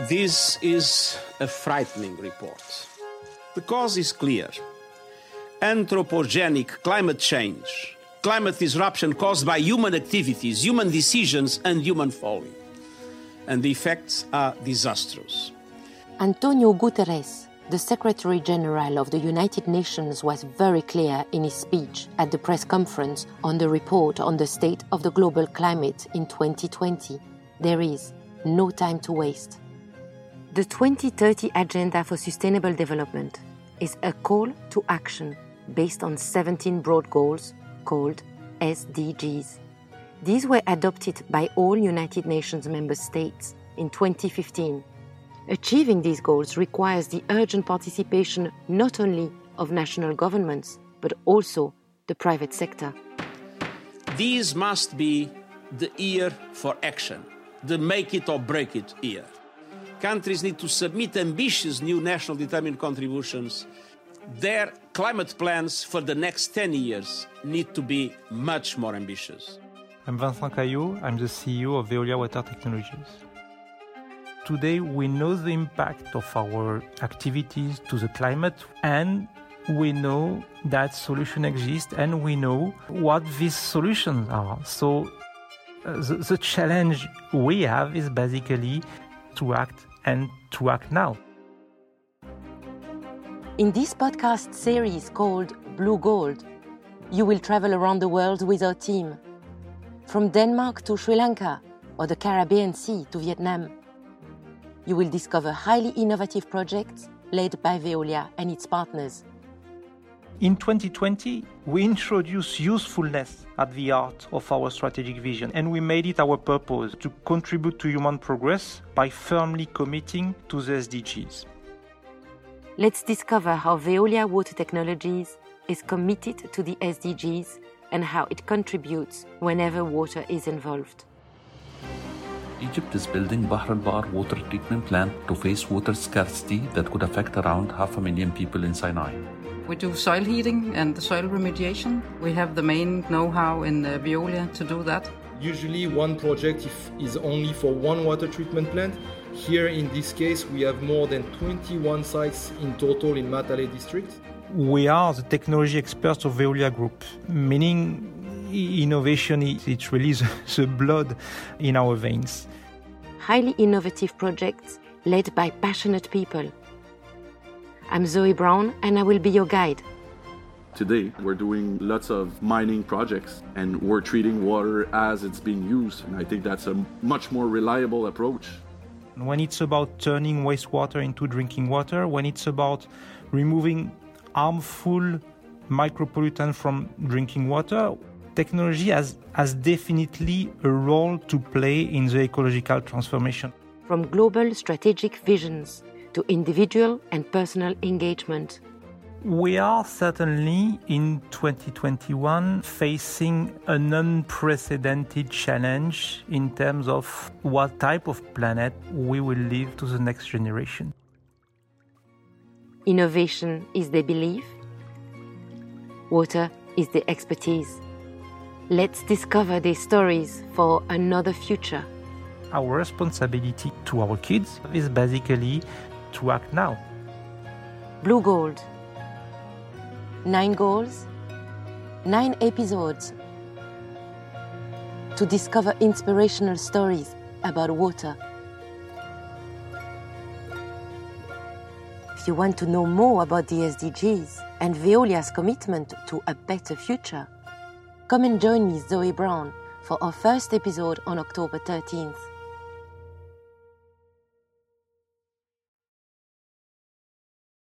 This is a frightening report. The cause is clear anthropogenic climate change, climate disruption caused by human activities, human decisions, and human folly. And the effects are disastrous. Antonio Guterres, the Secretary General of the United Nations, was very clear in his speech at the press conference on the report on the state of the global climate in 2020. There is no time to waste. The 2030 Agenda for Sustainable Development is a call to action based on 17 broad goals called SDGs. These were adopted by all United Nations member states in 2015. Achieving these goals requires the urgent participation not only of national governments, but also the private sector. These must be the year for action, the make it or break it year. Countries need to submit ambitious new national determined contributions. Their climate plans for the next 10 years need to be much more ambitious. I'm Vincent Caillaud, I'm the CEO of Veolia Water Technologies. Today we know the impact of our activities to the climate and we know that solutions exist and we know what these solutions are. So uh, the, the challenge we have is basically to act and to act now. In this podcast series called Blue Gold, you will travel around the world with our team. From Denmark to Sri Lanka or the Caribbean Sea to Vietnam. You will discover highly innovative projects led by Veolia and its partners. In 2020, we introduced usefulness at the heart of our strategic vision, and we made it our purpose to contribute to human progress by firmly committing to the SDGs. Let's discover how Veolia Water Technologies is committed to the SDGs and how it contributes whenever water is involved. Egypt is building Bahr El Baqar water treatment plant to face water scarcity that could affect around half a million people in Sinai. We do soil heating and soil remediation. We have the main know-how in uh, Veolia to do that. Usually one project is only for one water treatment plant. Here in this case we have more than 21 sites in total in Matale district. We are the technology experts of Veolia Group, meaning innovation it's really the, the blood in our veins. Highly innovative projects led by passionate people. I'm Zoe Brown and I will be your guide. Today, we're doing lots of mining projects and we're treating water as it's being used. And I think that's a much more reliable approach. When it's about turning wastewater into drinking water, when it's about removing harmful micropollutants from drinking water, technology has, has definitely a role to play in the ecological transformation. From global strategic visions to individual and personal engagement. We are certainly in 2021 facing an unprecedented challenge in terms of what type of planet we will leave to the next generation. Innovation is the belief, water is the expertise. Let's discover these stories for another future. Our responsibility to our kids is basically to act now. Blue Gold. Nine goals, nine episodes to discover inspirational stories about water. If you want to know more about the SDGs and Veolia's commitment to a better future, come and join me, Zoe Brown, for our first episode on October 13th.